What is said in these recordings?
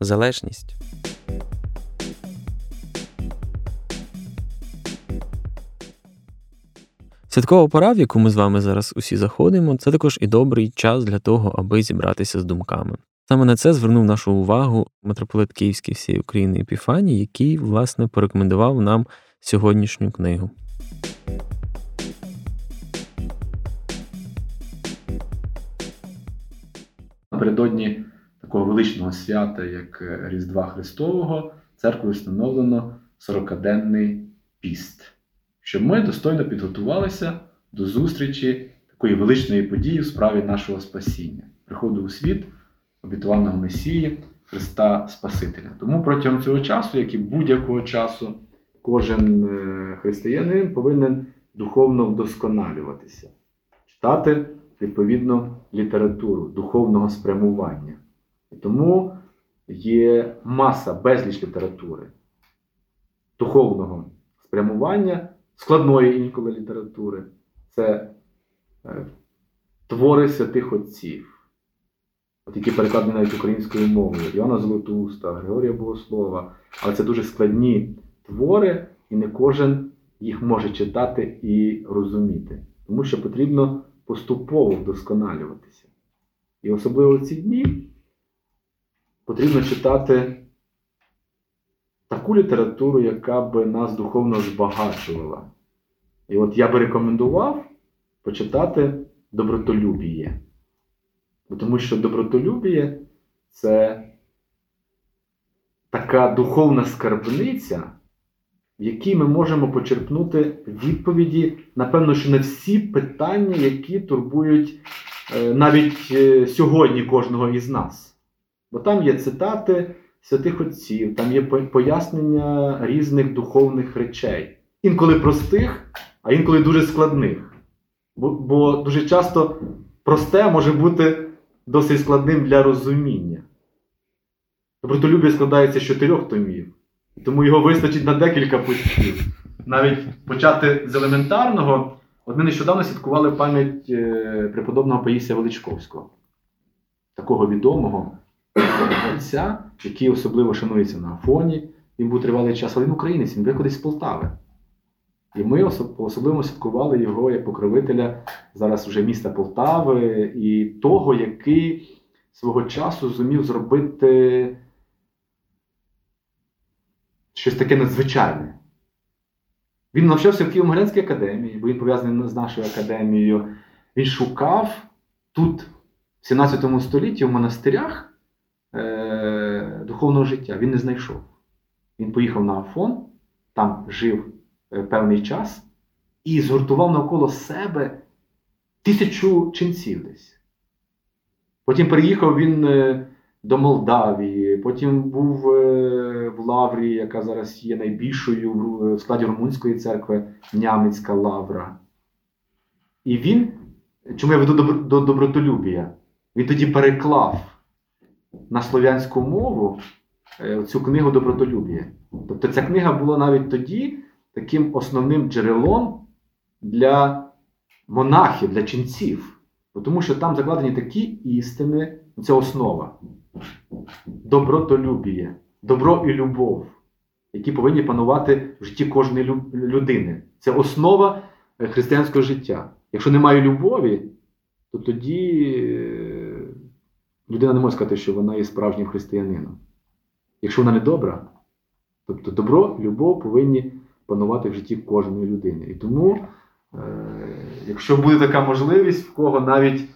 залежність. Святкова пора, в яку ми з вами зараз усі заходимо, це також і добрий час для того, аби зібратися з думками. Саме на це звернув нашу увагу митрополит Київський всієї України Епіфаній, який, власне, порекомендував нам сьогоднішню книгу. Напередодні такого величного свята, як Різдва Христового, церквою встановлено 40-денний піст, щоб ми достойно підготувалися до зустрічі такої величної події в справі нашого спасіння, приходу у світ обітованого Месії, Христа Спасителя. Тому протягом цього часу, як і будь-якого часу, кожен е, християнин повинен духовно вдосконалюватися, читати відповідно літературу духовного спрямування. І тому є маса безліч літератури, духовного спрямування, складної інколи літератури. Це е, твори святих отців от які перекладені навіть українською мовою, Іоанна Золотуста, Григорія Богослова. Але це дуже складні твори, і не кожен їх може читати і розуміти. Тому що потрібно поступово вдосконалюватися. І особливо в ці дні потрібно читати таку літературу, яка би нас духовно збагачувала. І от я би рекомендував почитати добротолюбіє. Тому що добротолюбіє це така духовна скарбниця, в якій ми можемо почерпнути відповіді, напевно, що на всі питання, які турбують е, навіть е, сьогодні кожного із нас. Бо там є цитати святих отців, там є пояснення різних духовних речей. Інколи простих, а інколи дуже складних. Бо, бо дуже часто просте може бути досить складним для розуміння. Добротолюб'я складається з чотирьох томів, тому його вистачить на декілька пустів. Навіть почати з елементарного, от ми нещодавно святкували пам'ять е, преподобного Паїсія Величковського, такого відомого отця, який особливо шанується на Афоні. Він був тривалий час, але він українець, він виходить з Полтави. І ми особливо святкували його як покровителя зараз вже міста Полтави і того, який свого часу зумів зробити щось таке надзвичайне. Він навчався в Києво-Могилянській академії, бо він пов'язаний з нашою академією. Він шукав тут, в 17 столітті, в монастирях е- духовного життя. Він не знайшов. Він поїхав на Афон, там жив. Е, певний час і згуртував навколо себе тисячу ченців десь. Потім переїхав він е, до Молдавії, потім був в Лаврі, яка зараз є найбільшою в складі Румунської церкви Нямецька Лавра. І він, чому я веду до добротолюбія, він тоді переклав на слов'янську мову цю книгу Добротолюбія. Тобто ця книга була навіть тоді таким основним джерелом для монахів, для ченців. Тому що там закладені такі істини, це основа. Добротолюбіє, добро і любов, які повинні панувати в житті кожної людини. Це основа е, християнського життя. Якщо немає любові, то тоді е, людина не може сказати, що вона є справжнім християнином. Якщо вона не добра, тобто добро, любов повинні панувати в житті кожної людини. І тому, е, якщо буде така можливість, в кого навіть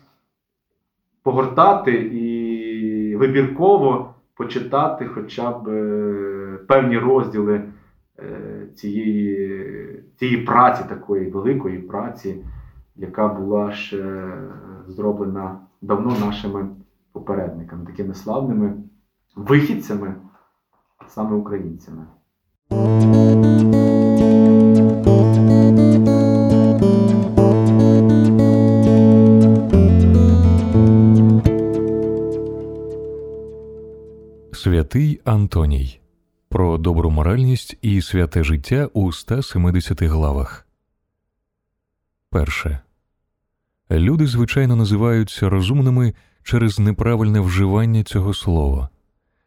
погортати і вибірково почитати хоча б е, певні розділи е, цієї, цієї праці, такої великої праці, яка була ще зроблена давно нашими попередниками, такими славними вихідцями саме українцями. Святий Антоній про добру моральність і святе життя у 170 главах. Перше. Люди звичайно називаються розумними через неправильне вживання цього слова,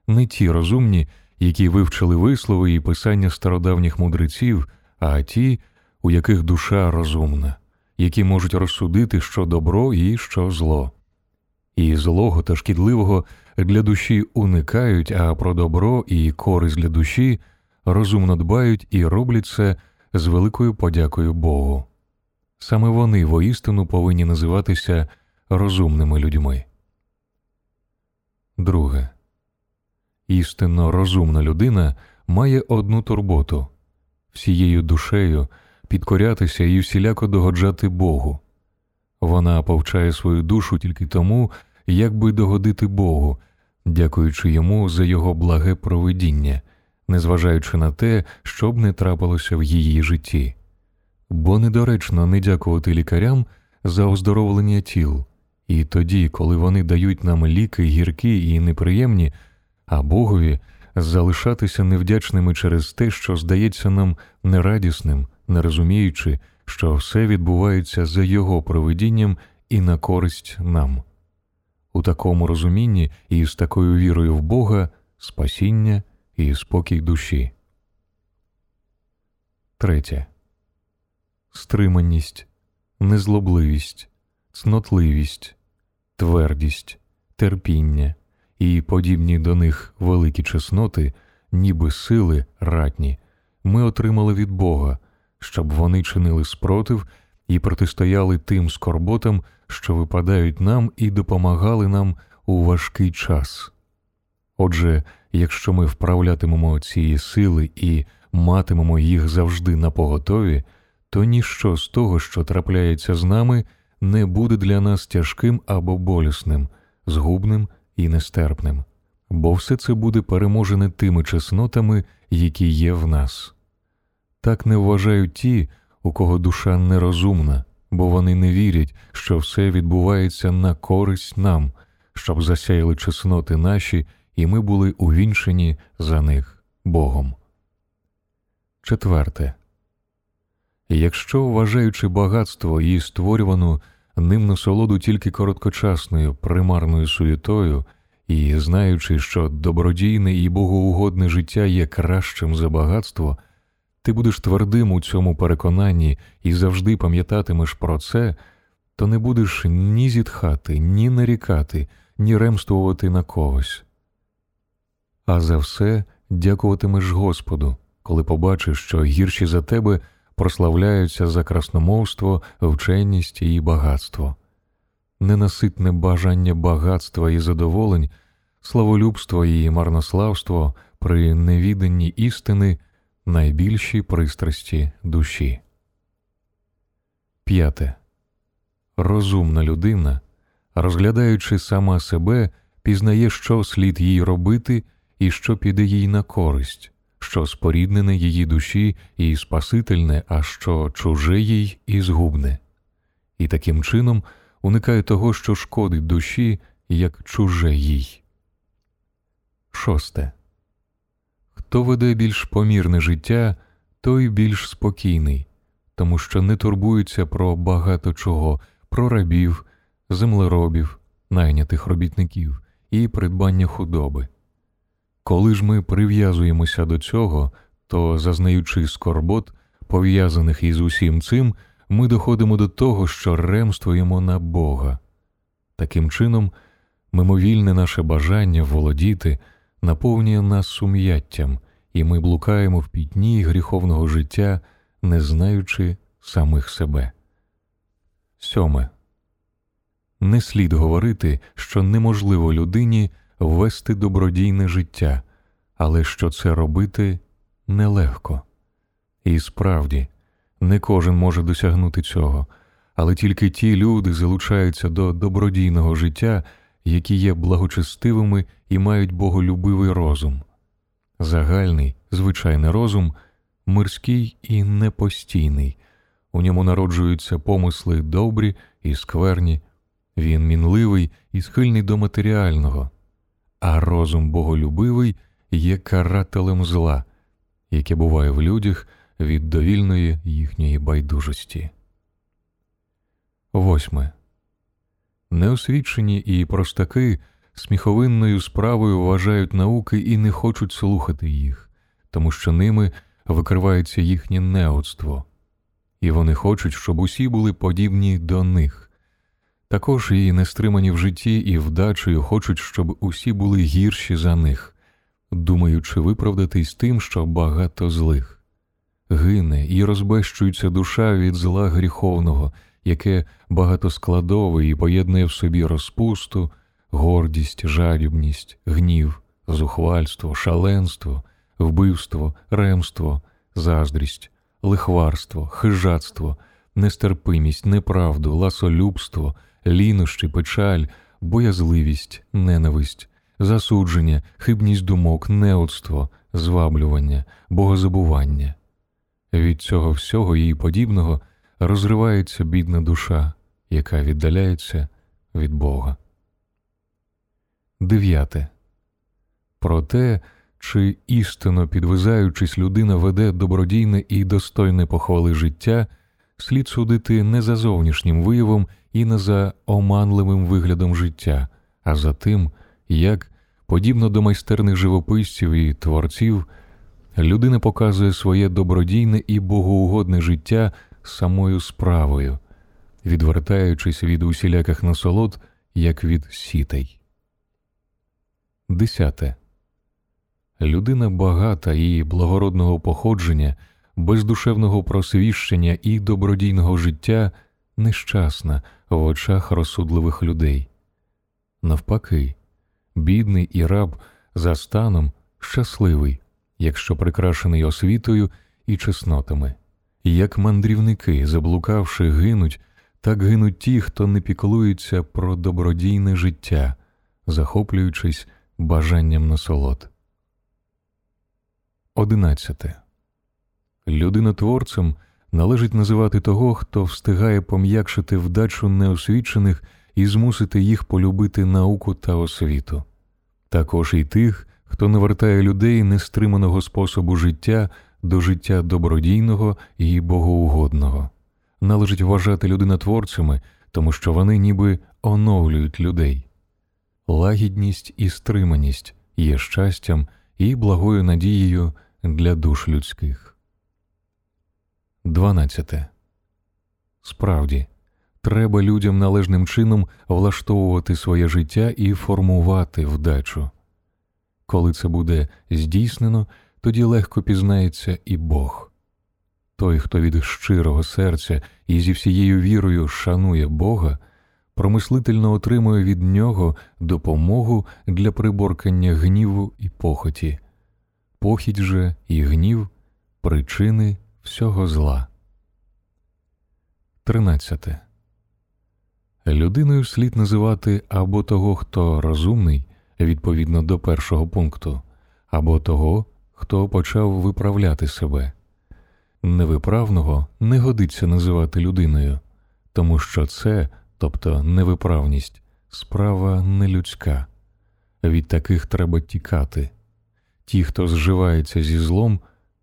не ті розумні, які вивчили вислови і писання стародавніх мудреців, а ті, у яких душа розумна, які можуть розсудити, що добро і що зло. І злого та шкідливого для душі уникають, а про добро і користь для душі розумно дбають і роблять це з великою подякою Богу. Саме вони воістину повинні називатися розумними людьми. Друге. Істинно розумна людина має одну турботу всією душею підкорятися і всіляко догоджати Богу. Вона повчає свою душу тільки тому, як би догодити Богу, дякуючи йому за його благе провидіння, незважаючи на те, що б не трапилося в її житті. Бо недоречно не дякувати лікарям за оздоровлення тіл, і тоді, коли вони дають нам ліки гіркі і неприємні, а Богові залишатися невдячними через те, що здається нам нерадісним, не розуміючи, що все відбувається за його провидінням і на користь нам. У такому розумінні і з такою вірою в Бога спасіння і спокій душі. Третє. Стриманість, незлобливість, цнотливість, твердість, терпіння і подібні до них великі чесноти, ніби сили ратні, ми отримали від Бога, щоб вони чинили спротив і протистояли тим скорботам, що випадають нам і допомагали нам у важкий час. Отже, якщо ми вправлятимемо цієї сили і матимемо їх завжди на поготові, то ніщо з того, що трапляється з нами, не буде для нас тяжким або болісним, згубним і нестерпним, бо все це буде переможене тими чеснотами, які є в нас. Так не вважають ті, у кого душа нерозумна, бо вони не вірять, що все відбувається на користь нам, щоб засяяли чесноти наші, і ми були увінчені за них Богом. Четверте. Якщо, вважаючи багатство і створювану ним насолоду тільки короткочасною примарною суєтою, і знаючи, що добродійне і богоугодне життя є кращим за багатство, ти будеш твердим у цьому переконанні і завжди пам'ятатимеш про це, то не будеш ні зітхати, ні нарікати, ні ремствувати на когось. А за все дякуватимеш Господу, коли побачиш, що гірші за тебе прославляються за красномовство, вченість і багатство. Ненаситне бажання багатства і задоволень, славолюбство і марнославство при невіданні істини найбільші пристрасті душі. П'яте. Розумна людина, розглядаючи сама себе, пізнає, що слід їй робити і що піде їй на користь, що споріднене її душі і спасительне, а що чуже їй і згубне, і таким чином уникає того, що шкодить душі, як чуже їй. Шосте. Хто веде більш помірне життя, той більш спокійний, тому що не турбується про багато чого, про рабів, землеробів, найнятих робітників і придбання худоби. Коли ж ми прив'язуємося до цього, то, зазнаючи скорбот, пов'язаних із усім цим, ми доходимо до того, що ремствуємо на Бога. Таким чином, мимовільне наше бажання володіти наповнює нас сум'яттям, і ми блукаємо в пітні гріховного життя, не знаючи самих себе. Сьоме. Не слід говорити, що неможливо людині вести добродійне життя, але що це робити нелегко. І справді, не кожен може досягнути цього, але тільки ті люди залучаються до добродійного життя, які є благочестивими і мають боголюбивий розум. Загальний, звичайний розум, мирський і непостійний. У ньому народжуються помисли добрі і скверні, він мінливий і схильний до матеріального, а розум боголюбивий є карателем зла, яке буває в людях від довільної їхньої байдужості. Восьме. Неосвічені і простаки сміховинною справою вважають науки і не хочуть слухати їх, тому що ними викривається їхнє неоцтво, і вони хочуть, щоб усі були подібні до них. Також і нестримані в житті і вдачею хочуть, щоб усі були гірші за них, думаючи виправдатись тим, що багато злих. Гине і розбещується душа від зла гріховного, яке багатоскладове і поєднує в собі розпусту, гордість, жадібність, гнів, зухвальство, шаленство, вбивство, ремство, заздрість, лихварство, хижацтво, нестерпимість, неправду, ласолюбство, лінощі, печаль, боязливість, ненависть, засудження, хибність думок, неудство, зваблювання, богозабування. Від цього всього їй подібного розривається бідна душа, яка віддаляється від Бога. Дев'яте. Про те, чи істинно підвизаючись, людина веде добродійне і достойне похвали життя, слід судити не за зовнішнім виявом і не за оманливим виглядом життя, а за тим, як, подібно до майстерних живописців і творців, людина показує своє добродійне і богоугодне життя самою справою, відвертаючись від усіляких насолод, як від сітей. Десяте. Людина багата і благородного походження, бездушевного просвіщення і добродійного життя нещасна в очах розсудливих людей. Навпаки, бідний і раб за станом щасливий, якщо прикрашений освітою і чеснотами. Як мандрівники, заблукавши, гинуть, так гинуть ті, хто не піклується про добродійне життя, захоплюючись бажанням насолод. Одинадцяте. Людинотворцем належить називати того, хто встигає пом'якшити вдачу неосвічених і змусити їх полюбити науку та освіту, також і тих, хто навертає людей нестриманого способу життя до життя добродійного і богоугодного. Належить вважати людинотворцями, тому що вони ніби оновлюють людей. Лагідність і стриманість є щастям і благою надією для душ людських. 12. Справді, треба людям належним чином влаштовувати своє життя і формувати вдачу. Коли це буде здійснено, тоді легко пізнається і Бог. Той, хто від щирого серця і зі всією вірою шанує Бога, промислительно отримує від нього допомогу для приборкання гніву і похоті, похідь же і гнів причини всього зла. 13. Людиною слід називати або того, хто розумний відповідно до першого пункту, або того, хто почав виправляти себе. Невиправного не годиться називати людиною, тому що це, тобто невиправність, справа нелюдська. Від таких треба тікати. Ті, хто зживається зі злом,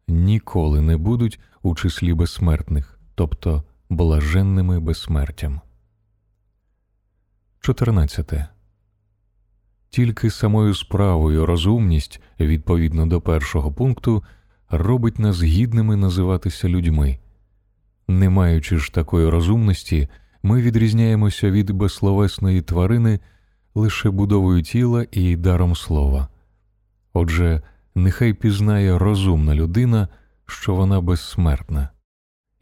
ніколи не будуть у числі безсмертних, тобто блаженними безсмертям. 14. Тільки самою справою розумність, відповідно до першого пункту, робить нас гідними називатися людьми. Не маючи ж такої розумності, ми відрізняємося від безсловесної тварини лише будовою тіла і даром слова. Отже, нехай пізнає розумна людина, що вона безсмертна,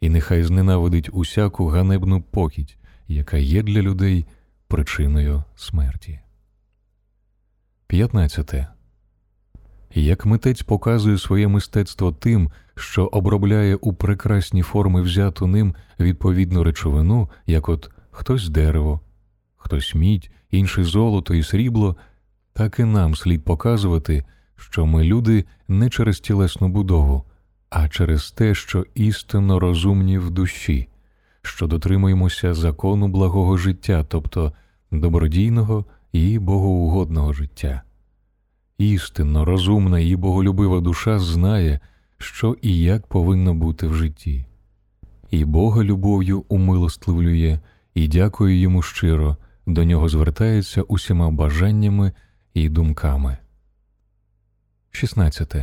і нехай зненавидить усяку ганебну похідь, яка є для людей причиною смерті. 15. Як митець показує своє мистецтво тим, що обробляє у прекрасні форми взяту ним відповідну речовину, як от хтось дерево, хтось мідь, інший золото і срібло, так і нам слід показувати, що ми люди не через тілесну будову, а через те, що істинно розумні в душі, що дотримуємося закону благого життя, тобто добродійного і богоугодного життя. Істинно розумна і боголюбива душа знає, що і як повинно бути в житті, і Бога любов'ю умилостливлює, і дякує йому щиро, до нього звертається усіма бажаннями і думками. 16.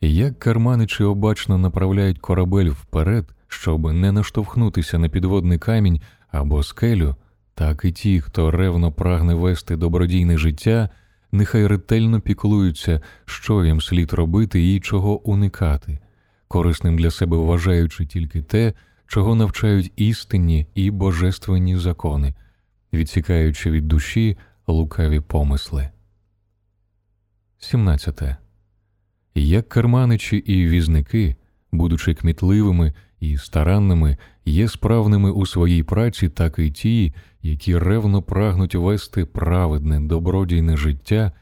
Як карманичі обачно направляють корабель вперед, щоб не наштовхнутися на підводний камінь або скелю, так і ті, хто ревно прагне вести добродійне життя, нехай ретельно піклуються, що їм слід робити і чого уникати, корисним для себе вважаючи тільки те, чого навчають істинні і божественні закони, відсікаючи від душі лукаві помисли. 17. Як керманичі і візники, будучи кмітливими і старанними, є справними у своїй праці, так і ті, які ревно прагнуть вести праведне, добродійне життя,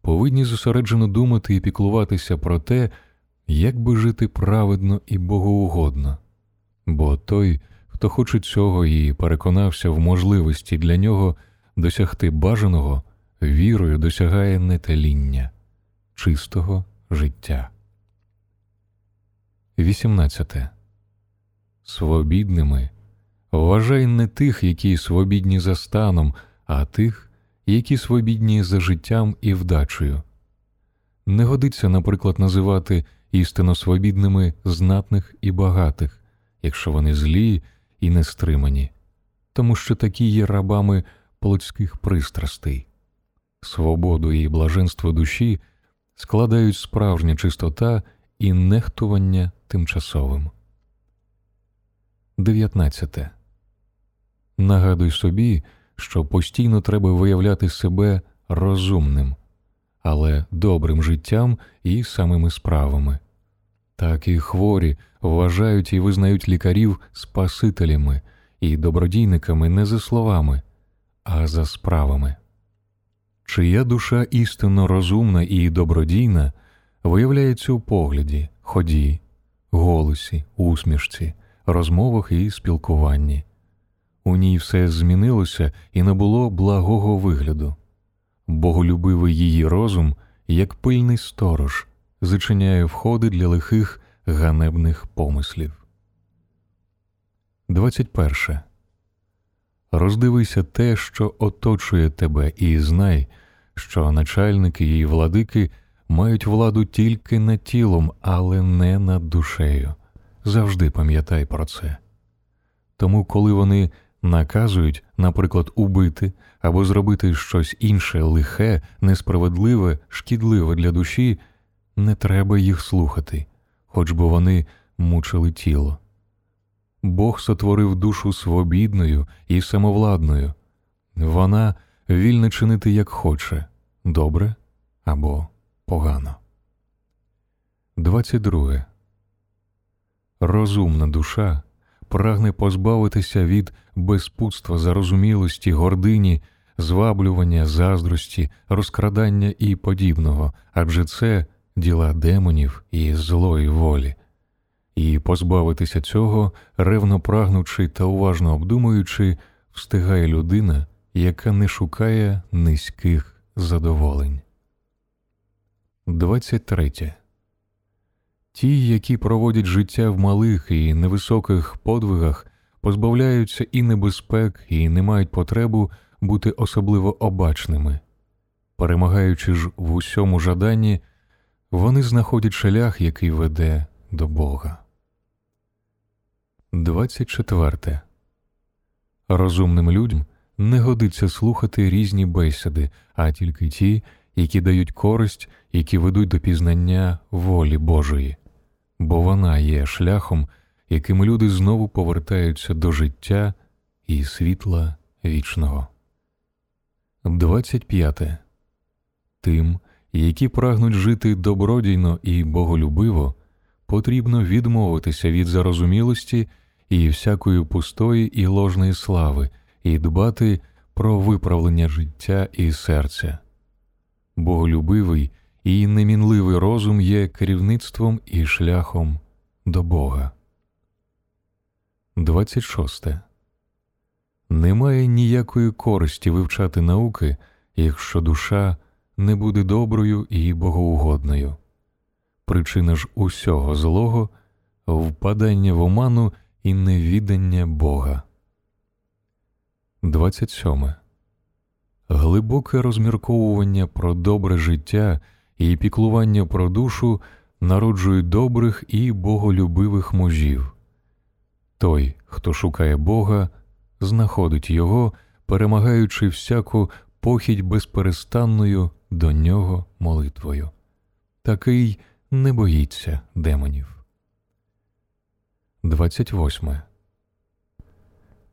повинні зосереджено думати і піклуватися про те, як би жити праведно і богоугодно. Бо той, хто хоче цього і переконався в можливості для нього досягти бажаного, вірою досягає нетеління, чистого життя. 18. Свобідними вважай не тих, які свобідні за станом, а тих, які свобідні за життям і вдачею. Не годиться, наприклад, називати істинно свобідними знатних і багатих, якщо вони злі і нестримані, тому що такі є рабами плотських пристрастей. Свободу і блаженство душі складають справжня чистота і нехтування тимчасовим. 19. Нагадуй собі, що постійно треба виявляти себе розумним, але добрим життям і самими справами. Так і хворі вважають і визнають лікарів спасителями і добродійниками не за словами, а за справами. Чия душа істинно розумна і добродійна виявляється у погляді, ході, голосі, усмішці, розмовах і спілкуванні. У ній все змінилося і не було благого вигляду. Боголюбивий її розум, як пильний сторож, зачиняє входи для лихих ганебних помислів. 21. Роздивися те, що оточує тебе, і знай, що начальники і владики мають владу тільки над тілом, але не над душею. Завжди пам'ятай про це. Тому, коли вони наказують, наприклад, убити або зробити щось інше лихе, несправедливе, шкідливе для душі, не треба їх слухати, хоч би вони мучили тіло. Бог сотворив душу свобідною і самовладною, вона вільна чинити як хоче, добре або погано. 22. Розумна душа прагне позбавитися від безпутства, зарозумілості, гордині, зваблювання, заздрості, розкрадання і подібного, адже це діла демонів і злої волі. І позбавитися цього, ревно прагнучи та уважно обдумуючи, встигає людина, яка не шукає низьких задоволень. 23. Ті, які проводять життя в малих і невисоких подвигах, позбавляються і небезпек, і не мають потребу бути особливо обачними. Перемагаючи ж в усьому жаданні, вони знаходять шлях, який веде до Бога. 24. Розумним людям не годиться слухати різні бесіди, а тільки ті, які дають користь, які ведуть до пізнання волі Божої, бо вона є шляхом, яким люди знову повертаються до життя і світла вічного. 25. Тим, які прагнуть жити добродійно і боголюбиво, потрібно відмовитися від зарозумілості і всякої пустої і ложної слави, і дбати про виправлення життя і серця. Боголюбивий і немінливий розум є керівництвом і шляхом до Бога. 26. Немає ніякої користі вивчати науки, якщо душа не буде доброю і богоугодною. Причина ж усього злого впадання в оману і невідання Бога. 27. Глибоке розмірковування про добре життя і піклування про душу народжують добрих і боголюбивих мужів. Той, хто шукає Бога, знаходить Його, перемагаючи всяку похідь безперестанною до нього молитвою. Такий не боїться демонів. 28.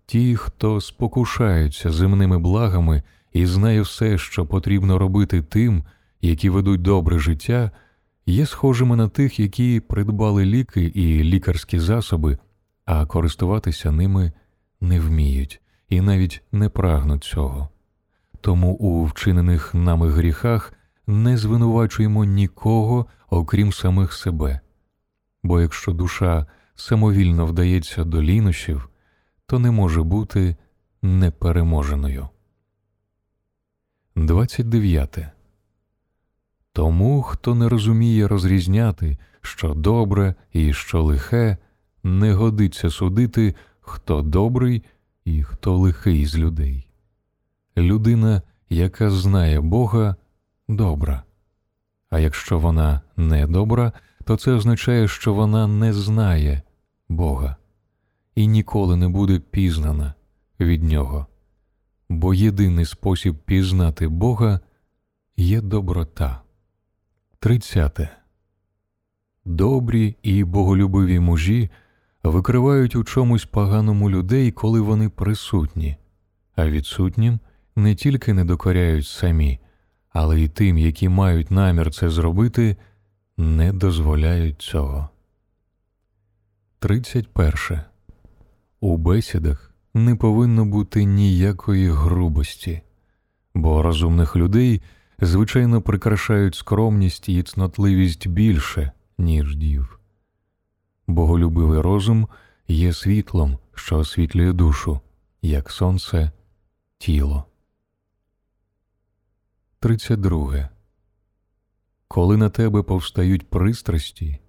Ті, хто спокушаються земними благами і знає все, що потрібно робити тим, які ведуть добре життя, є схожими на тих, які придбали ліки і лікарські засоби, а користуватися ними не вміють і навіть не прагнуть цього. Тому у вчинених нами гріхах не звинувачуємо нікого, окрім самих себе. Бо якщо душа самовільно вдається до лінощів, то не може бути непереможеною. 29. Тому, хто не розуміє розрізняти, що добре і що лихе, не годиться судити, хто добрий і хто лихий з людей. Людина, яка знає Бога, добра. А якщо вона не добра, то це означає, що вона не знає Бога і ніколи не буде пізнана від Нього. Бо єдиний спосіб пізнати Бога є доброта. 30. Добрі і боголюбиві мужі викривають у чомусь поганому людей, коли вони присутні, а відсутнім не тільки не докоряють самі, але й тим, які мають намір це зробити, не дозволяють цього. 31. У бесідах не повинно бути ніякої грубості, бо розумних людей звичайно прикрашають скромність і цнотливість більше, ніж дів. Боголюбивий розум є світлом, що освітлює душу, як сонце, тіло. 32. Коли на тебе повстають пристрасті,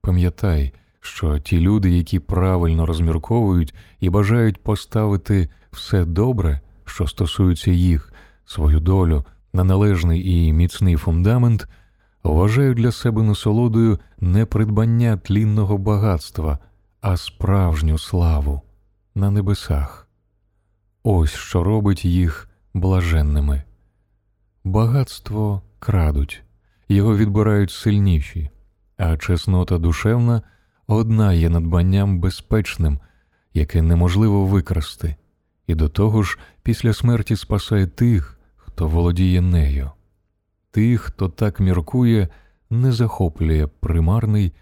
пам'ятай, що ті люди, які правильно розмірковують і бажають поставити все добре, що стосується їх, свою долю на належний і міцний фундамент, вважають для себе насолодою не придбання тлінного багатства, а справжню славу на небесах. Ось що робить їх блаженними. Багатство крадуть, його відбирають сильніші, а чеснота душевна одна є надбанням безпечним, яке неможливо викрасти, і до того ж після смерті спасає тих, хто володіє нею. Тих, хто так міркує, не захоплює примарний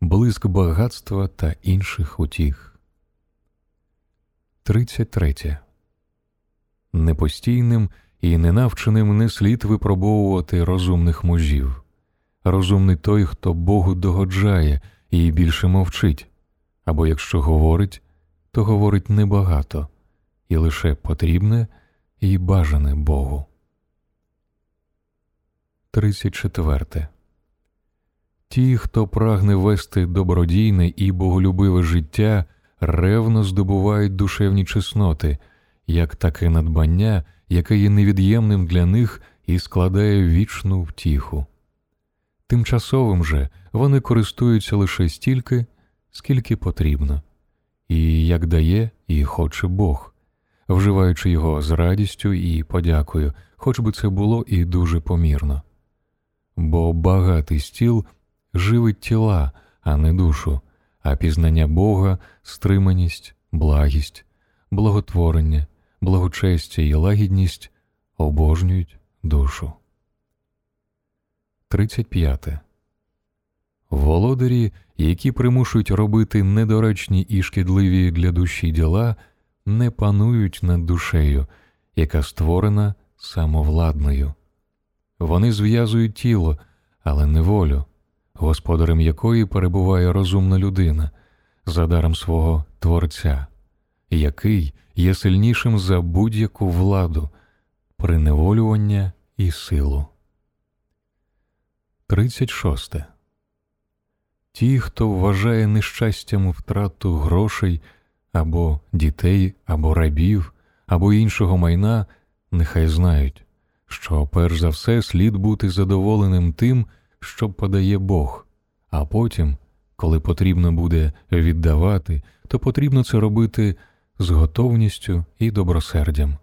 блиск багатства та інших утіх. 33. Непостійним і ненавченим не слід випробовувати розумних мужів. Розумний той, хто Богу догоджає і більше мовчить, або якщо говорить, то говорить небагато і лише потрібне і бажане Богу. 34. Ті, хто прагне вести добродійне і боголюбиве життя, ревно здобувають душевні чесноти, як таке надбання, яке є невід'ємним для них і складає вічну втіху. Тимчасовим же вони користуються лише стільки, скільки потрібно, і як дає і хоче Бог, вживаючи його з радістю і подякою, хоч би це було і дуже помірно. Бо багатий стіл живить тіла, а не душу, а пізнання Бога, стриманість, благість, благотворення, благочестя і лагідність обожнюють душу. 35. Володарі, які примушують робити недоречні і шкідливі для душі діла, не панують над душею, яка створена самовладною. Вони зв'язують тіло, але не волю, господарем якої перебуває розумна людина за даром свого Творця, який є сильнішим за будь-яку владу, приневолювання і силу. 36. Ті, хто вважає нещастям втрату грошей або дітей, або рабів, або іншого майна, нехай знають, що перш за все слід бути задоволеним тим, що подає Бог, а потім, коли потрібно буде віддавати, то потрібно це робити з готовністю і добросердям,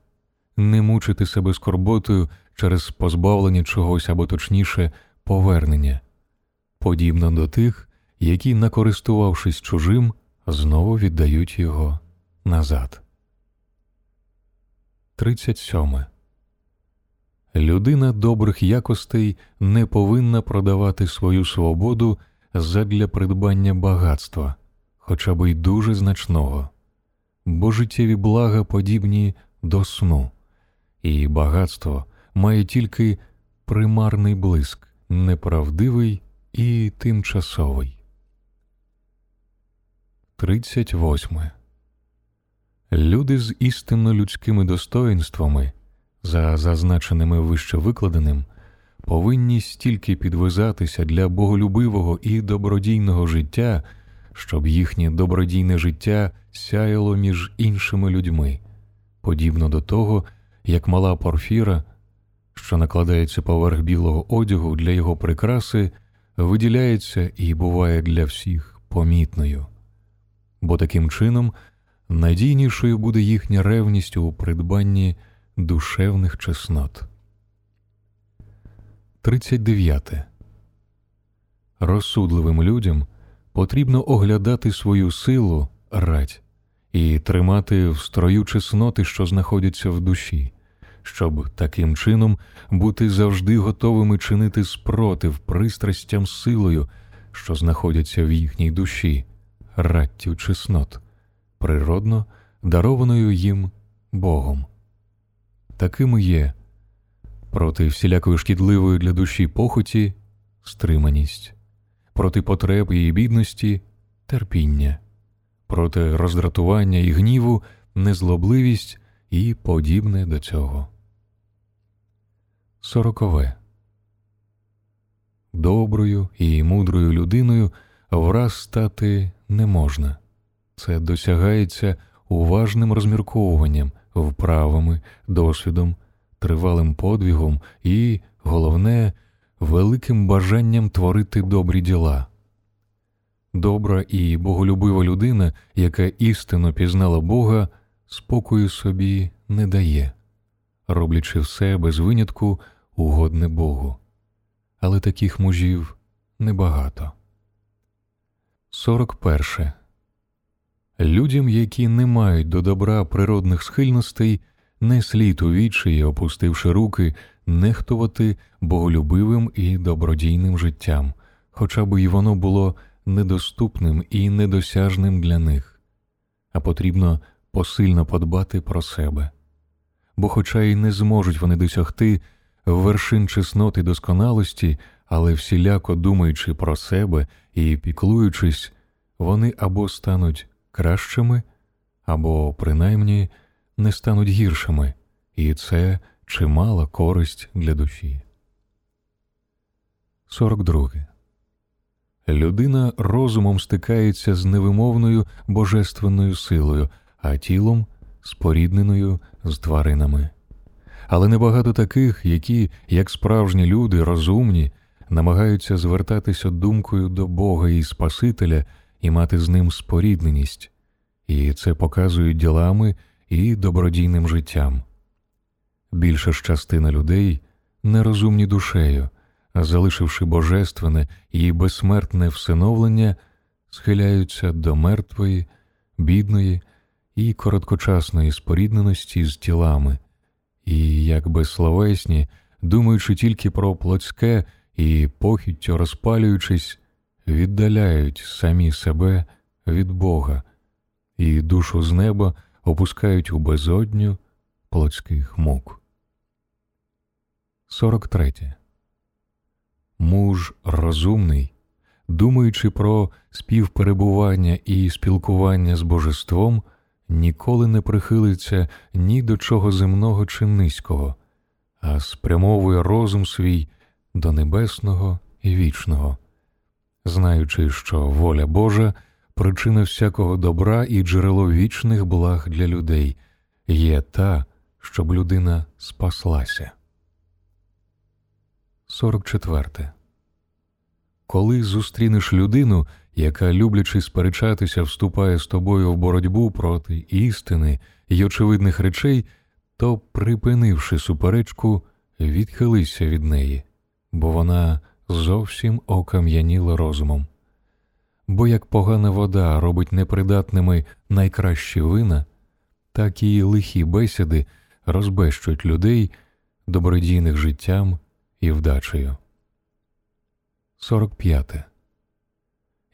не мучити себе скорботою через позбавлення чогось або точніше повернення, подібно до тих, які, накористувавшись чужим, знову віддають його назад. 37. Людина добрих якостей не повинна продавати свою свободу задля придбання багатства, хоча б й дуже значного, бо життєві блага подібні до сну, і багатство має тільки примарний блиск, неправдивий і тимчасовий. 38. Люди з істинно людськими достоїнствами, за зазначеними вище викладеним, повинні стільки підвизатися для боголюбивого і добродійного життя, щоб їхнє добродійне життя сяяло між іншими людьми, подібно до того, як мала порфіра, що накладається поверх білого одягу для його прикраси, виділяється і буває для всіх помітною бо таким чином надійнішою буде їхня ревність у придбанні душевних чеснот. 39. Розсудливим людям потрібно оглядати свою силу рать і тримати в строю чесноти, що знаходяться в душі, щоб таким чином бути завжди готовими чинити спротив пристрастям силою, що знаходяться в їхній душі раттю чеснот, природно дарованою їм Богом. Такими є проти всілякої шкідливої для душі похоті стриманість, проти потреб і бідності терпіння, проти роздратування і гніву незлобливість і подібне до цього. Сорокове. Доброю і мудрою людиною враз стати не можна. Це досягається уважним розмірковуванням, вправами, досвідом, тривалим подвігом і, головне, великим бажанням творити добрі діла. Добра і боголюбива людина, яка істинно пізнала Бога, спокою собі не дає, роблячи все без винятку угодне Богу. Але таких мужів небагато. 41. Людям, які не мають до добра природних схильностей, не слід у вічі, опустивши руки, нехтувати боголюбивим і добродійним життям, хоча б і воно було недоступним і недосяжним для них, а потрібно посильно подбати про себе. Бо, хоча й не зможуть вони досягти вершин чесноти досконалості, але всіляко думаючи про себе і піклуючись, вони або стануть кращими, або, принаймні, не стануть гіршими, і це чимала користь для душі. 42. Людина розумом стикається з невимовною божественною силою, а тілом спорідненою з тваринами. Але небагато таких, які, як справжні люди, розумні, намагаються звертатися думкою до Бога і Спасителя і мати з ним спорідненість, і це показують ділами і добродійним життям. Більша ж частина людей нерозумні душею, а залишивши божественне і безсмертне всиновлення, схиляються до мертвої, бідної і короткочасної спорідненості з тілами, і, як безсловесні, думаючи тільки про плотське і похіттю розпалюючись, віддаляють самі себе від Бога і душу з неба опускають у безодню плотських мук. 43. Муж розумний, думаючи про співперебування і спілкування з божеством, ніколи не прихилиться ні до чого земного чи низького, а спрямовує розум свій до небесного і вічного, знаючи, що воля Божа причина всякого добра і джерело вічних благ для людей є та, щоб людина спаслася. 44. Коли зустрінеш людину, яка, люблячи сперечатися, вступає з тобою в боротьбу проти істини й очевидних речей, то, припинивши суперечку, відхилися від неї, бо вона зовсім окам'яніла розумом. Бо як погана вода робить непридатними найкращі вина, так і лихі бесіди розбещуть людей, добродійних життям і вдачею. 45.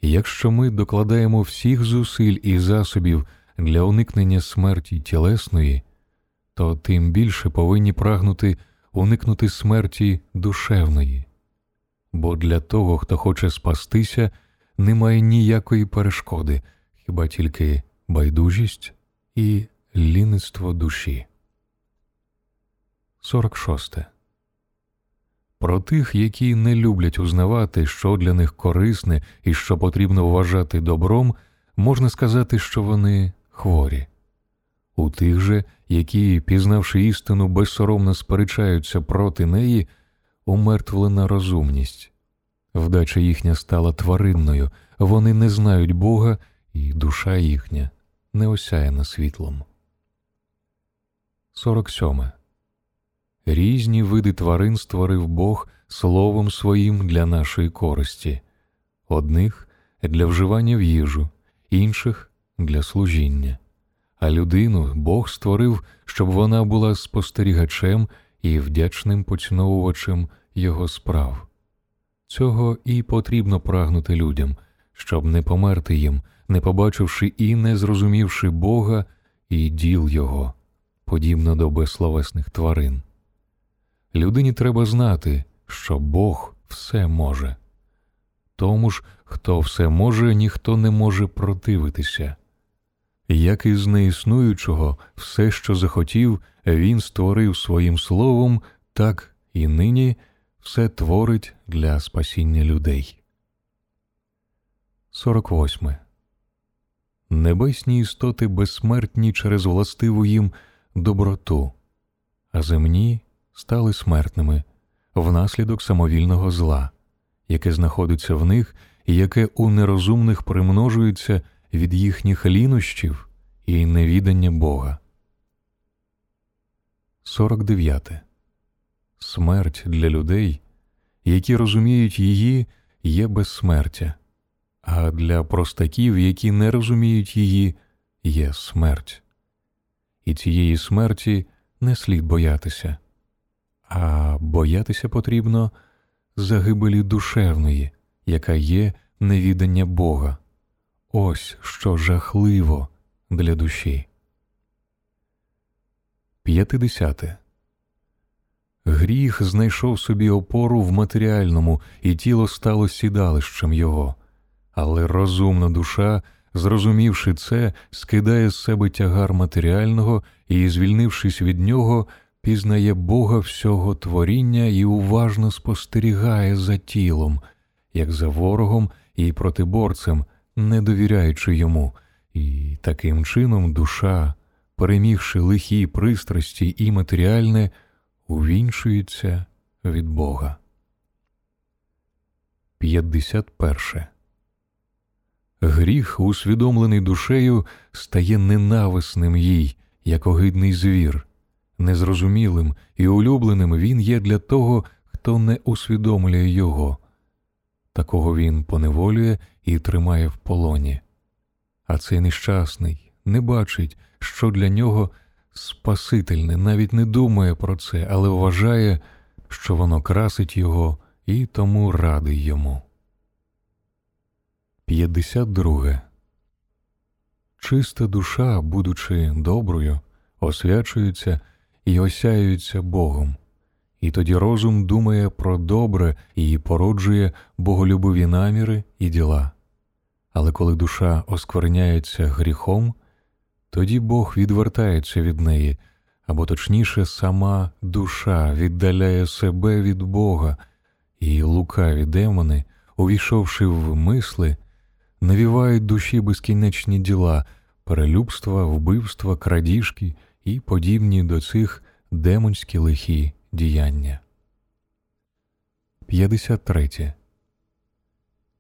Якщо ми докладаємо всіх зусиль і засобів для уникнення смерті тілесної, то тим більше повинні прагнути уникнути смерті душевної, бо для того, хто хоче спастися, немає ніякої перешкоди, хіба тільки байдужість і ліництво душі. 46. Про тих, які не люблять узнавати, що для них корисне і що потрібно вважати добром, можна сказати, що вони хворі. У тих же, які, пізнавши істину, безсоромно сперечаються проти неї, умертвлена розумність. Вдача їхня стала тваринною, вони не знають Бога, і душа їхня не осяяна світлом. 47. Різні види тварин створив Бог словом своїм для нашої користі, одних для вживання в їжу, інших для служіння. А людину Бог створив, щоб вона була спостерігачем і вдячним поціновувачем його справ. Цього і потрібно прагнути людям, щоб не померти їм, не побачивши і не зрозумівши Бога і діл Його, подібно до безсловесних тварин. Людині треба знати, що Бог все може. Тому ж, хто все може, ніхто не може противитися. Як із неіснуючого, все, що захотів, він створив своїм словом, так і нині все творить для спасіння людей. 48. Небесні істоти безсмертні через властиву їм доброту, а земні стали смертними внаслідок самовільного зла, яке знаходиться в них і яке у нерозумних примножується від їхніх лінощів і невідання Бога. 49. Смерть для людей, які розуміють її, є безсмертя, а для простаків, які не розуміють її, є смерть. І цієї смерті не слід боятися а боятися потрібно загибелі душевної, яка є невідання Бога. Ось що жахливо для душі. П'ятидесяте. Гріх знайшов собі опору в матеріальному, і тіло стало сідалищем його, але розумна душа, зрозумівши це, скидає з себе тягар матеріального і, звільнившись від нього, пізнає Бога всього творіння і уважно спостерігає за тілом, як за ворогом і протиборцем, не довіряючи йому, і таким чином душа, перемігши лихі пристрасті і матеріальне, увінчується від Бога. 51. Гріх, усвідомлений душею, стає ненависним їй, як огидний звір. Незрозумілим і улюбленим він є для того, хто не усвідомлює його. Такого він поневолює і тримає в полоні. А цей нещасний не бачить, що для нього спасительне, навіть не думає про це, але вважає, що воно красить його і тому радий йому. 52. Чиста душа, будучи доброю, освячується і осяюються Богом, і тоді розум думає про добре і породжує боголюбові наміри і діла. Але коли душа оскверняється гріхом, тоді Бог відвертається від неї, або точніше, сама душа віддаляє себе від Бога, і лукаві демони, увійшовши в мисли, навівають душі безкінечні діла, перелюбства, вбивства, крадіжки і подібні до цих демонські лихі діяння. 53.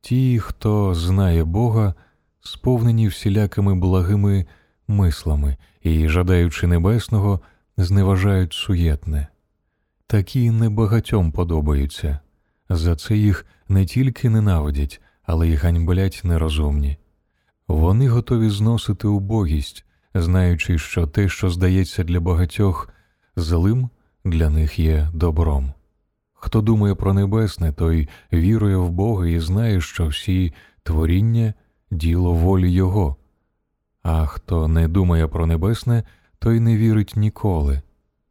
Ті, хто знає Бога, сповнені всілякими благими мислами і, жадаючи небесного, зневажають суєтне. Такі небагатьом подобаються. За це їх не тільки ненавидять, але й ганьблять нерозумні. Вони готові зносити убогість, знаючи, що те, що здається для багатьох злим, для них є добром. Хто думає про небесне, той вірує в Бога і знає, що всі творіння діло волі Його, а хто не думає про небесне, той не вірить ніколи,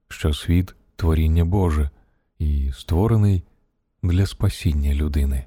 що світ творіння Боже і створений для спасіння людини.